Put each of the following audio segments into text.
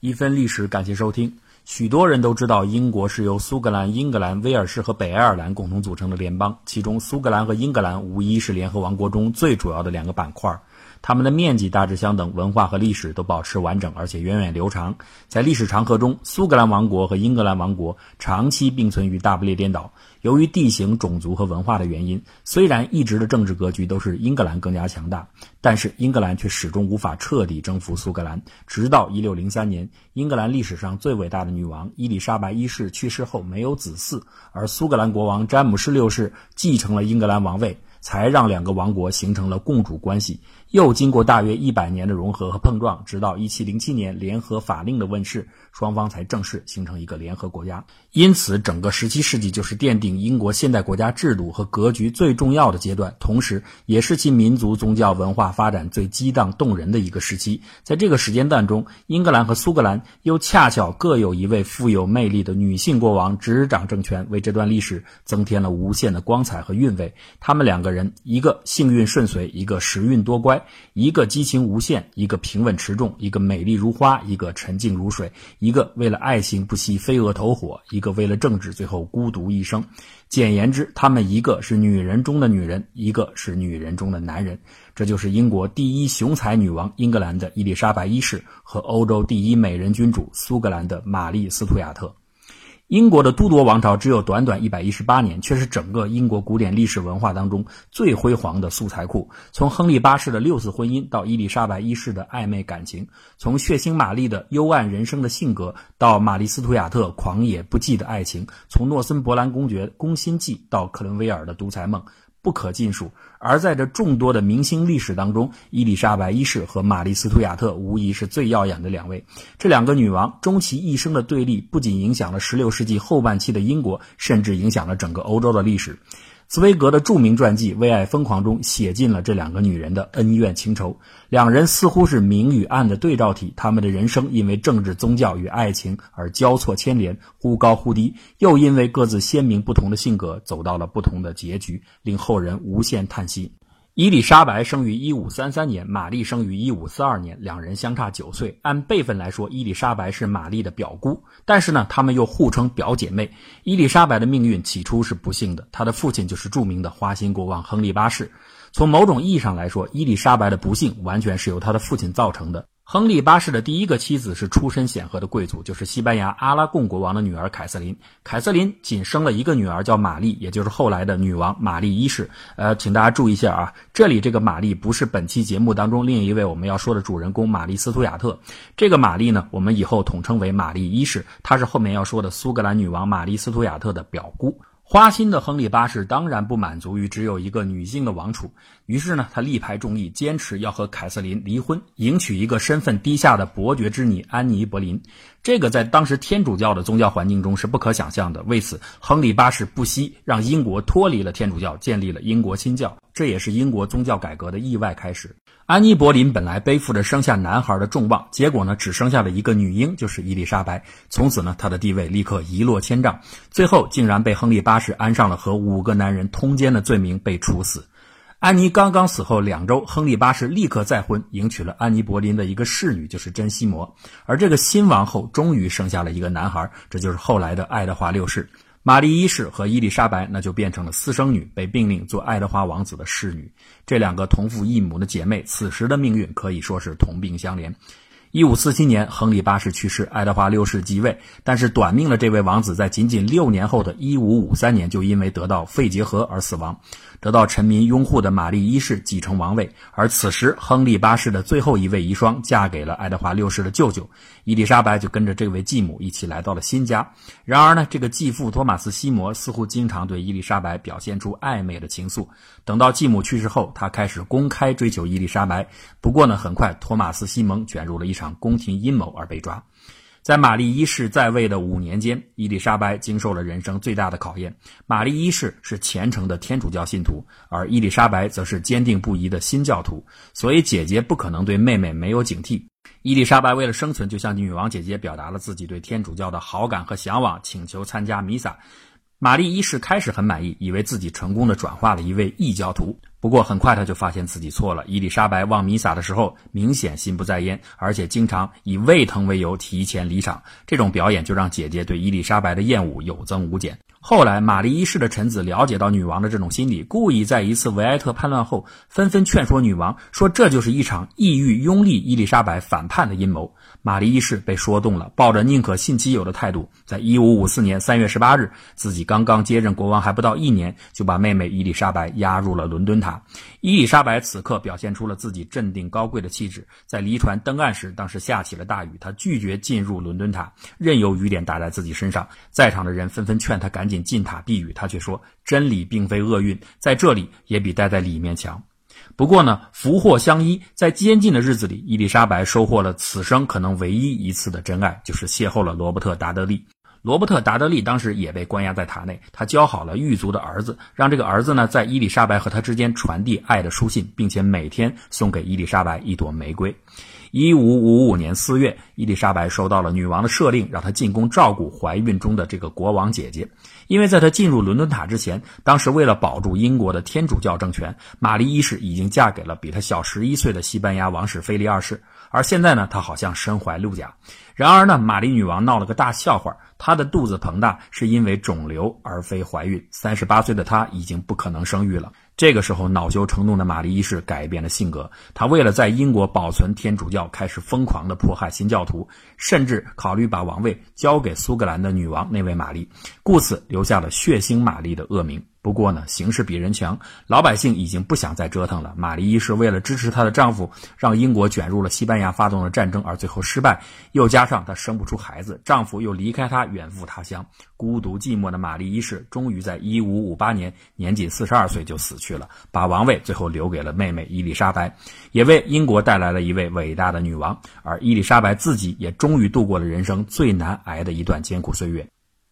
一分历史，感谢收听。许多人都知道，英国是由苏格兰、英格兰、威尔士和北爱尔兰共同组成的联邦，其中苏格兰和英格兰无疑是联合王国中最主要的两个板块。它们的面积大致相等，文化和历史都保持完整，而且源远流长。在历史长河中，苏格兰王国和英格兰王国长期并存于大不列颠岛。由于地形、种族和文化的原因，虽然一直的政治格局都是英格兰更加强大，但是英格兰却始终无法彻底征服苏格兰。直到1603年，英格兰历史上最伟大的女王伊丽莎白一世去世后没有子嗣，而苏格兰国王詹姆士六世继承了英格兰王位。才让两个王国形成了共主关系。又经过大约一百年的融合和碰撞，直到一七零七年联合法令的问世，双方才正式形成一个联合国家。因此，整个十七世纪就是奠定英国现代国家制度和格局最重要的阶段，同时也是其民族宗教文化发展最激荡动人的一个时期。在这个时间段中，英格兰和苏格兰又恰巧各有一位富有魅力的女性国王执掌政权，为这段历史增添了无限的光彩和韵味。他们两个人，一个幸运顺遂，一个时运多乖。一个激情无限，一个平稳持重；一个美丽如花，一个沉静如水；一个为了爱情不惜飞蛾投火，一个为了政治最后孤独一生。简言之，他们一个是女人中的女人，一个是女人中的男人。这就是英国第一雄才女王英格兰的伊丽莎白一世和欧洲第一美人君主苏格兰的玛丽·斯图亚特。英国的都铎王朝只有短短一百一十八年，却是整个英国古典历史文化当中最辉煌的素材库。从亨利八世的六次婚姻到伊丽莎白一世的暧昧感情，从血腥玛丽的幽暗人生的性格到玛丽斯图亚特狂野不羁的爱情，从诺森伯兰公爵攻心计到克伦威尔的独裁梦。不可尽数，而在这众多的明星历史当中，伊丽莎白一世和玛丽斯图亚特无疑是最耀眼的两位。这两个女王终其一生的对立，不仅影响了16世纪后半期的英国，甚至影响了整个欧洲的历史。茨威格的著名传记《为爱疯狂》中写尽了这两个女人的恩怨情仇，两人似乎是明与暗的对照体，他们的人生因为政治、宗教与爱情而交错牵连，忽高忽低，又因为各自鲜明不同的性格走到了不同的结局，令后人无限叹息。伊丽莎白生于一五三三年，玛丽生于一五四二年，两人相差九岁。按辈分来说，伊丽莎白是玛丽的表姑，但是呢，他们又互称表姐妹。伊丽莎白的命运起初是不幸的，她的父亲就是著名的花心国王亨利八世。从某种意义上来说，伊丽莎白的不幸完全是由她的父亲造成的。亨利八世的第一个妻子是出身显赫的贵族，就是西班牙阿拉贡国王的女儿凯瑟琳。凯瑟琳仅生了一个女儿，叫玛丽，也就是后来的女王玛丽一世。呃，请大家注意一下啊，这里这个玛丽不是本期节目当中另一位我们要说的主人公玛丽斯图亚特。这个玛丽呢，我们以后统称为玛丽一世，她是后面要说的苏格兰女王玛丽斯图亚特的表姑。花心的亨利八世当然不满足于只有一个女性的王储，于是呢，他力排众议，坚持要和凯瑟琳离婚，迎娶一个身份低下的伯爵之女安妮·柏林。这个在当时天主教的宗教环境中是不可想象的。为此，亨利八世不惜让英国脱离了天主教，建立了英国新教，这也是英国宗教改革的意外开始。安妮·柏林本来背负着生下男孩的重望，结果呢，只生下了一个女婴，就是伊丽莎白。从此呢，她的地位立刻一落千丈，最后竟然被亨利八世安上了和五个男人通奸的罪名，被处死。安妮刚刚死后两周，亨利八世立刻再婚，迎娶了安妮·柏林的一个侍女，就是珍西摩。而这个新王后终于生下了一个男孩，这就是后来的爱德华六世。玛丽一世和伊丽莎白那就变成了私生女，被命令做爱德华王子的侍女。这两个同父异母的姐妹，此时的命运可以说是同病相怜。一五四七年，亨利八世去世，爱德华六世即位。但是短命的这位王子，在仅仅六年后的一五五三年，就因为得到肺结核而死亡。得到臣民拥护的玛丽一世继承王位，而此时亨利八世的最后一位遗孀嫁给了爱德华六世的舅舅伊丽莎白，就跟着这位继母一起来到了新家。然而呢，这个继父托马斯西摩似乎经常对伊丽莎白表现出暧昧的情愫。等到继母去世后，他开始公开追求伊丽莎白。不过呢，很快托马斯西蒙卷入了一场宫廷阴谋而被抓。在玛丽一世在位的五年间，伊丽莎白经受了人生最大的考验。玛丽一世是虔诚的天主教信徒，而伊丽莎白则是坚定不移的新教徒，所以姐姐不可能对妹妹没有警惕。伊丽莎白为了生存，就向女王姐姐表达了自己对天主教的好感和向往，请求参加弥撒。玛丽一世开始很满意，以为自己成功的转化了一位异教徒。不过很快他就发现自己错了。伊丽莎白望弥撒的时候，明显心不在焉，而且经常以胃疼为由提前离场。这种表演就让姐姐对伊丽莎白的厌恶有增无减。后来，玛丽一世的臣子了解到女王的这种心理，故意在一次维埃特叛乱后，纷纷劝说女王，说这就是一场意欲拥立伊丽莎白反叛的阴谋。玛丽一世被说动了，抱着宁可信其有的态度，在一五五四年三月十八日，自己刚刚接任国王还不到一年，就把妹妹伊丽莎白押入了伦敦塔。伊丽莎白此刻表现出了自己镇定高贵的气质。在离船登岸时，当时下起了大雨，她拒绝进入伦敦塔，任由雨点打在自己身上。在场的人纷纷劝她赶紧进塔避雨，她却说：“真理并非厄运，在这里也比待在里面强。”不过呢，福祸相依，在监禁的日子里，伊丽莎白收获了此生可能唯一一次的真爱，就是邂逅了罗伯特·达德利。罗伯特·达德利当时也被关押在塔内，他教好了狱卒的儿子，让这个儿子呢在伊丽莎白和他之间传递爱的书信，并且每天送给伊丽莎白一朵玫瑰。一五五五年四月，伊丽莎白收到了女王的赦令，让她进宫照顾怀孕中的这个国王姐姐。因为在他进入伦敦塔之前，当时为了保住英国的天主教政权，玛丽一世已经嫁给了比她小十一岁的西班牙王室菲利二世。而现在呢，她好像身怀六甲。然而呢，玛丽女王闹了个大笑话，她的肚子膨大是因为肿瘤，而非怀孕。三十八岁的她已经不可能生育了。这个时候，恼羞成怒的玛丽一世改变了性格，她为了在英国保存天主教，开始疯狂的迫害新教徒，甚至考虑把王位交给苏格兰的女王那位玛丽，故此留下了血腥玛丽的恶名。不过呢，形势比人强，老百姓已经不想再折腾了。玛丽一世为了支持她的丈夫，让英国卷入了西班牙发动的战争，而最后失败。又加上她生不出孩子，丈夫又离开她远赴他乡，孤独寂寞的玛丽一世终于在1558年年仅42岁就死去了，把王位最后留给了妹妹伊丽莎白，也为英国带来了一位伟大的女王。而伊丽莎白自己也终于度过了人生最难挨的一段艰苦岁月。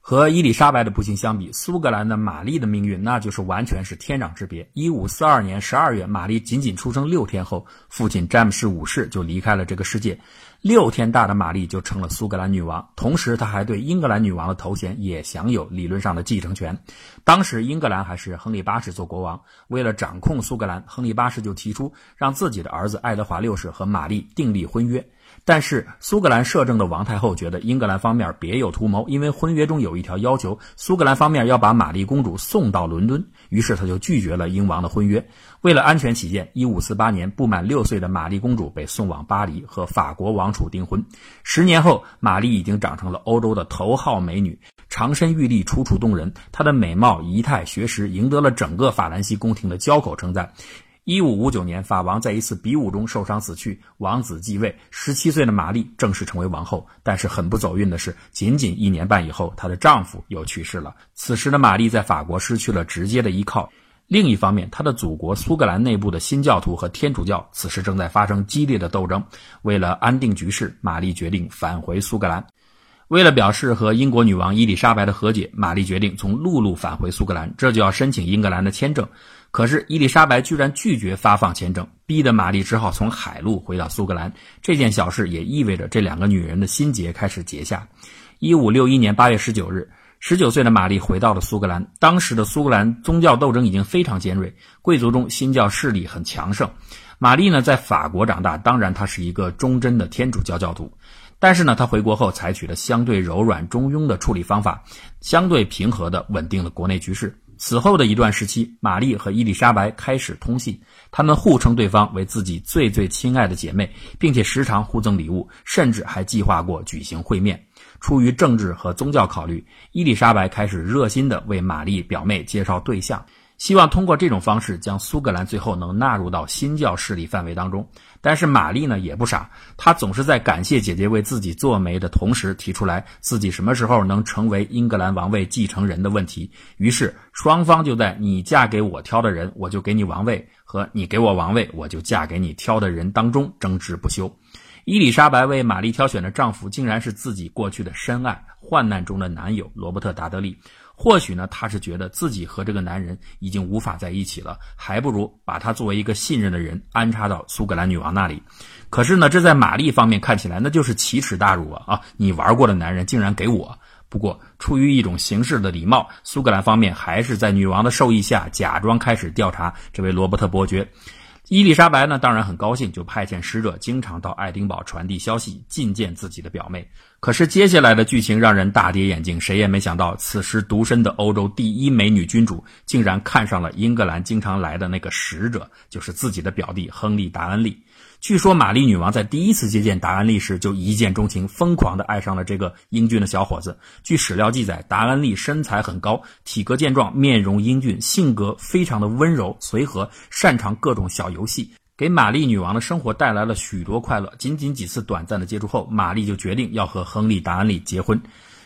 和伊丽莎白的不幸相比，苏格兰的玛丽的命运那就是完全是天壤之别。一五四二年十二月，玛丽仅仅出生六天后，父亲詹姆士五世就离开了这个世界。六天大的玛丽就成了苏格兰女王，同时她还对英格兰女王的头衔也享有理论上的继承权。当时英格兰还是亨利八世做国王，为了掌控苏格兰，亨利八世就提出让自己的儿子爱德华六世和玛丽订立婚约。但是苏格兰摄政的王太后觉得英格兰方面别有图谋，因为婚约中有一条要求，苏格兰方面要把玛丽公主送到伦敦，于是她就拒绝了英王的婚约。为了安全起见，一五四八年不满六岁的玛丽公主被送往巴黎和法国王储订婚。十年后，玛丽已经长成了欧洲的头号美女，长身玉立，楚楚动人。她的美貌、仪态、学识赢得了整个法兰西宫廷的交口称赞。一五五九年，法王在一次比武中受伤死去，王子继位。十七岁的玛丽正式成为王后。但是很不走运的是，仅仅一年半以后，她的丈夫又去世了。此时的玛丽在法国失去了直接的依靠。另一方面，她的祖国苏格兰内部的新教徒和天主教此时正在发生激烈的斗争。为了安定局势，玛丽决定返回苏格兰。为了表示和英国女王伊丽莎白的和解，玛丽决定从陆路返回苏格兰，这就要申请英格兰的签证。可是伊丽莎白居然拒绝发放签证，逼得玛丽只好从海路回到苏格兰。这件小事也意味着这两个女人的心结开始结下。一五六一年八月十九日，十九岁的玛丽回到了苏格兰。当时的苏格兰宗教斗争已经非常尖锐，贵族中新教势力很强盛。玛丽呢，在法国长大，当然她是一个忠贞的天主教教徒。但是呢，他回国后采取了相对柔软中庸的处理方法，相对平和的稳定了国内局势。此后的一段时期，玛丽和伊丽莎白开始通信，他们互称对方为自己最最亲爱的姐妹，并且时常互赠礼物，甚至还计划过举行会面。出于政治和宗教考虑，伊丽莎白开始热心地为玛丽表妹介绍对象。希望通过这种方式将苏格兰最后能纳入到新教势力范围当中。但是玛丽呢也不傻，她总是在感谢姐姐为自己做媒的同时，提出来自己什么时候能成为英格兰王位继承人的问题。于是双方就在“你嫁给我挑的人，我就给你王位”和“你给我王位，我就嫁给你挑的人”当中争执不休。伊丽莎白为玛丽挑选的丈夫，竟然是自己过去的深爱、患难中的男友罗伯特·达德利。或许呢，她是觉得自己和这个男人已经无法在一起了，还不如把他作为一个信任的人安插到苏格兰女王那里。可是呢，这在玛丽方面看起来那就是奇耻大辱啊！啊，你玩过的男人竟然给我。不过，出于一种形式的礼貌，苏格兰方面还是在女王的授意下，假装开始调查这位罗伯特伯爵。伊丽莎白呢，当然很高兴，就派遣使者经常到爱丁堡传递消息，觐见自己的表妹。可是接下来的剧情让人大跌眼镜，谁也没想到，此时独身的欧洲第一美女君主，竟然看上了英格兰经常来的那个使者，就是自己的表弟亨利·达恩利。据说玛丽女王在第一次接见达恩利时就一见钟情，疯狂地爱上了这个英俊的小伙子。据史料记载，达恩利身材很高，体格健壮，面容英俊，性格非常的温柔随和，擅长各种小游戏，给玛丽女王的生活带来了许多快乐。仅仅几次短暂的接触后，玛丽就决定要和亨利·达恩利结婚。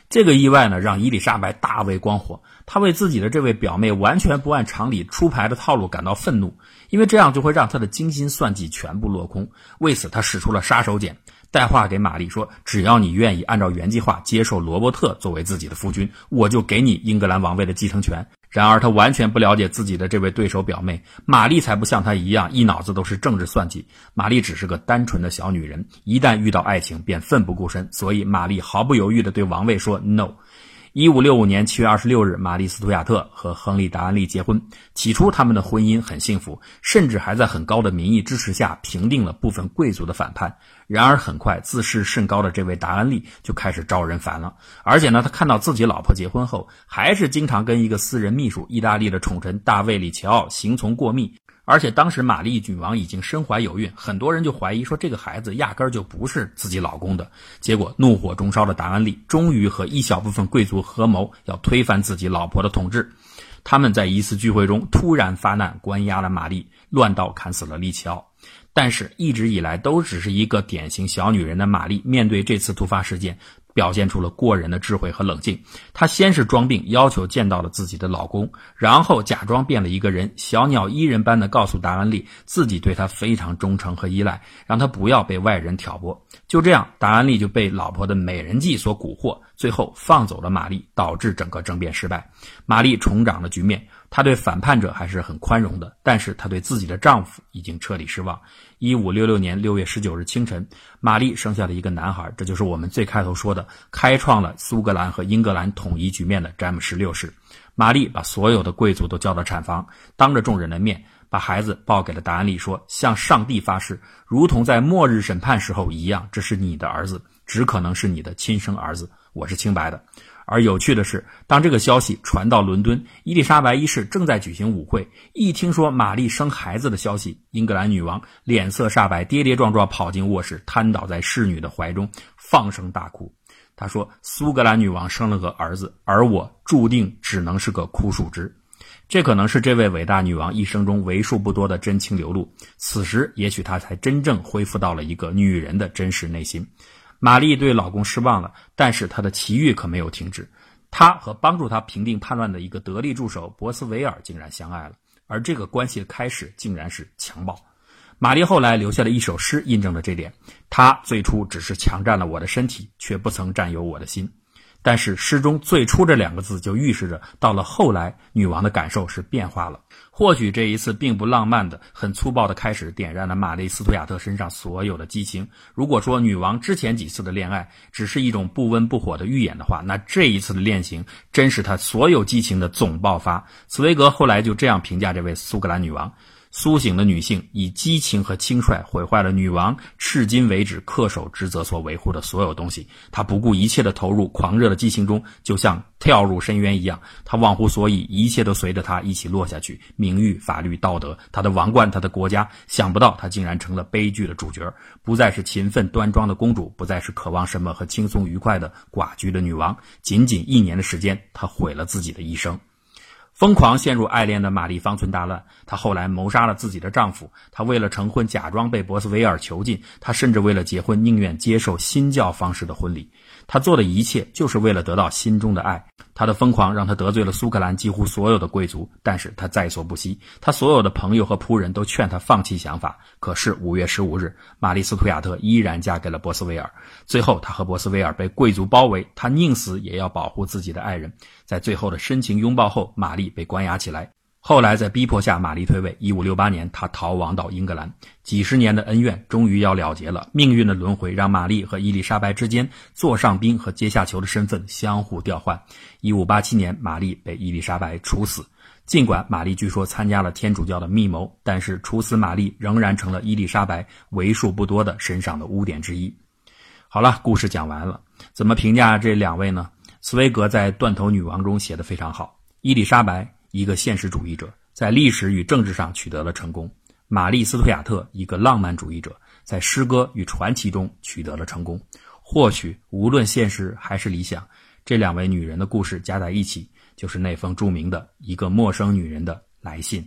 这个意外呢，让伊丽莎白大为光火。她为自己的这位表妹完全不按常理出牌的套路感到愤怒，因为这样就会让她的精心算计全部落空。为此，她使出了杀手锏，带话给玛丽说：“只要你愿意按照原计划接受罗伯特作为自己的夫君，我就给你英格兰王位的继承权。”然而，他完全不了解自己的这位对手表妹玛丽，才不像他一样一脑子都是政治算计。玛丽只是个单纯的小女人，一旦遇到爱情便奋不顾身，所以玛丽毫不犹豫地对王位说 “no”。一五六五年七月二十六日，玛丽·斯图亚特和亨利·达安利结婚。起初，他们的婚姻很幸福，甚至还在很高的民意支持下平定了部分贵族的反叛。然而，很快自视甚高的这位达安利就开始招人烦了。而且呢，他看到自己老婆结婚后，还是经常跟一个私人秘书、意大利的宠臣大卫·里奇奥行从过密。而且当时玛丽女王已经身怀有孕，很多人就怀疑说这个孩子压根儿就不是自己老公的。结果怒火中烧的达安利终于和一小部分贵族合谋，要推翻自己老婆的统治。他们在一次聚会中突然发难，关押了玛丽，乱刀砍死了利奇奥。但是，一直以来都只是一个典型小女人的玛丽，面对这次突发事件。表现出了过人的智慧和冷静。她先是装病，要求见到了自己的老公，然后假装变了一个人，小鸟依人般的告诉达安利自己对他非常忠诚和依赖，让他不要被外人挑拨。就这样，达安利就被老婆的美人计所蛊惑，最后放走了玛丽，导致整个政变失败。玛丽重掌了局面。她对反叛者还是很宽容的，但是她对自己的丈夫已经彻底失望。一五六六年六月十九日清晨，玛丽生下了一个男孩，这就是我们最开头说的开创了苏格兰和英格兰统一局面的詹姆士六世。玛丽把所有的贵族都叫到产房，当着众人的面把孩子抱给了达安利，说：“向上帝发誓，如同在末日审判时候一样，这是你的儿子，只可能是你的亲生儿子，我是清白的。”而有趣的是，当这个消息传到伦敦，伊丽莎白一世正在举行舞会。一听说玛丽生孩子的消息，英格兰女王脸色煞白，跌跌撞撞跑进卧室，瘫倒在侍女的怀中，放声大哭。她说：“苏格兰女王生了个儿子，而我注定只能是个枯树枝。”这可能是这位伟大女王一生中为数不多的真情流露。此时，也许她才真正恢复到了一个女人的真实内心。玛丽对老公失望了，但是她的奇遇可没有停止。她和帮助她平定叛乱的一个得力助手博斯维尔竟然相爱了，而这个关系的开始竟然是强暴。玛丽后来留下了一首诗，印证了这点。她最初只是强占了我的身体，却不曾占有我的心。但是诗中“最初”这两个字就预示着，到了后来，女王的感受是变化了。或许这一次并不浪漫的、很粗暴的开始，点燃了玛丽·斯图亚特身上所有的激情。如果说女王之前几次的恋爱只是一种不温不火的预演的话，那这一次的恋情真是她所有激情的总爆发。茨威格后来就这样评价这位苏格兰女王。苏醒的女性以激情和轻率毁坏了女王至今为止恪守职责所维护的所有东西。她不顾一切地投入狂热的激情中，就像跳入深渊一样。她忘乎所以，一切都随着她一起落下去。名誉、法律、道德，她的王冠，她的国家。想不到她竟然成了悲剧的主角，不再是勤奋端庄的公主，不再是渴望什么和轻松愉快的寡居的女王。仅仅一年的时间，她毁了自己的一生。疯狂陷入爱恋的玛丽方寸大乱，她后来谋杀了自己的丈夫。她为了成婚，假装被博斯维尔囚禁。她甚至为了结婚，宁愿接受新教方式的婚礼。他做的一切就是为了得到心中的爱。他的疯狂让他得罪了苏格兰几乎所有的贵族，但是他在所不惜。他所有的朋友和仆人都劝他放弃想法。可是五月十五日，玛丽·斯图亚特依然嫁给了博斯维尔。最后，他和博斯维尔被贵族包围，他宁死也要保护自己的爱人。在最后的深情拥抱后，玛丽被关押起来。后来在逼迫下，玛丽退位。一五六八年，她逃亡到英格兰。几十年的恩怨终于要了结了。命运的轮回让玛丽和伊丽莎白之间座上宾和阶下囚的身份相互调换。一五八七年，玛丽被伊丽莎白处死。尽管玛丽据说参加了天主教的密谋，但是处死玛丽仍然成了伊丽莎白为数不多的身上的污点之一。好了，故事讲完了。怎么评价这两位呢？茨威格在《断头女王》中写的非常好。伊丽莎白。一个现实主义者，在历史与政治上取得了成功；玛丽·斯图亚特，一个浪漫主义者，在诗歌与传奇中取得了成功。或许，无论现实还是理想，这两位女人的故事加在一起，就是那封著名的一个陌生女人的来信。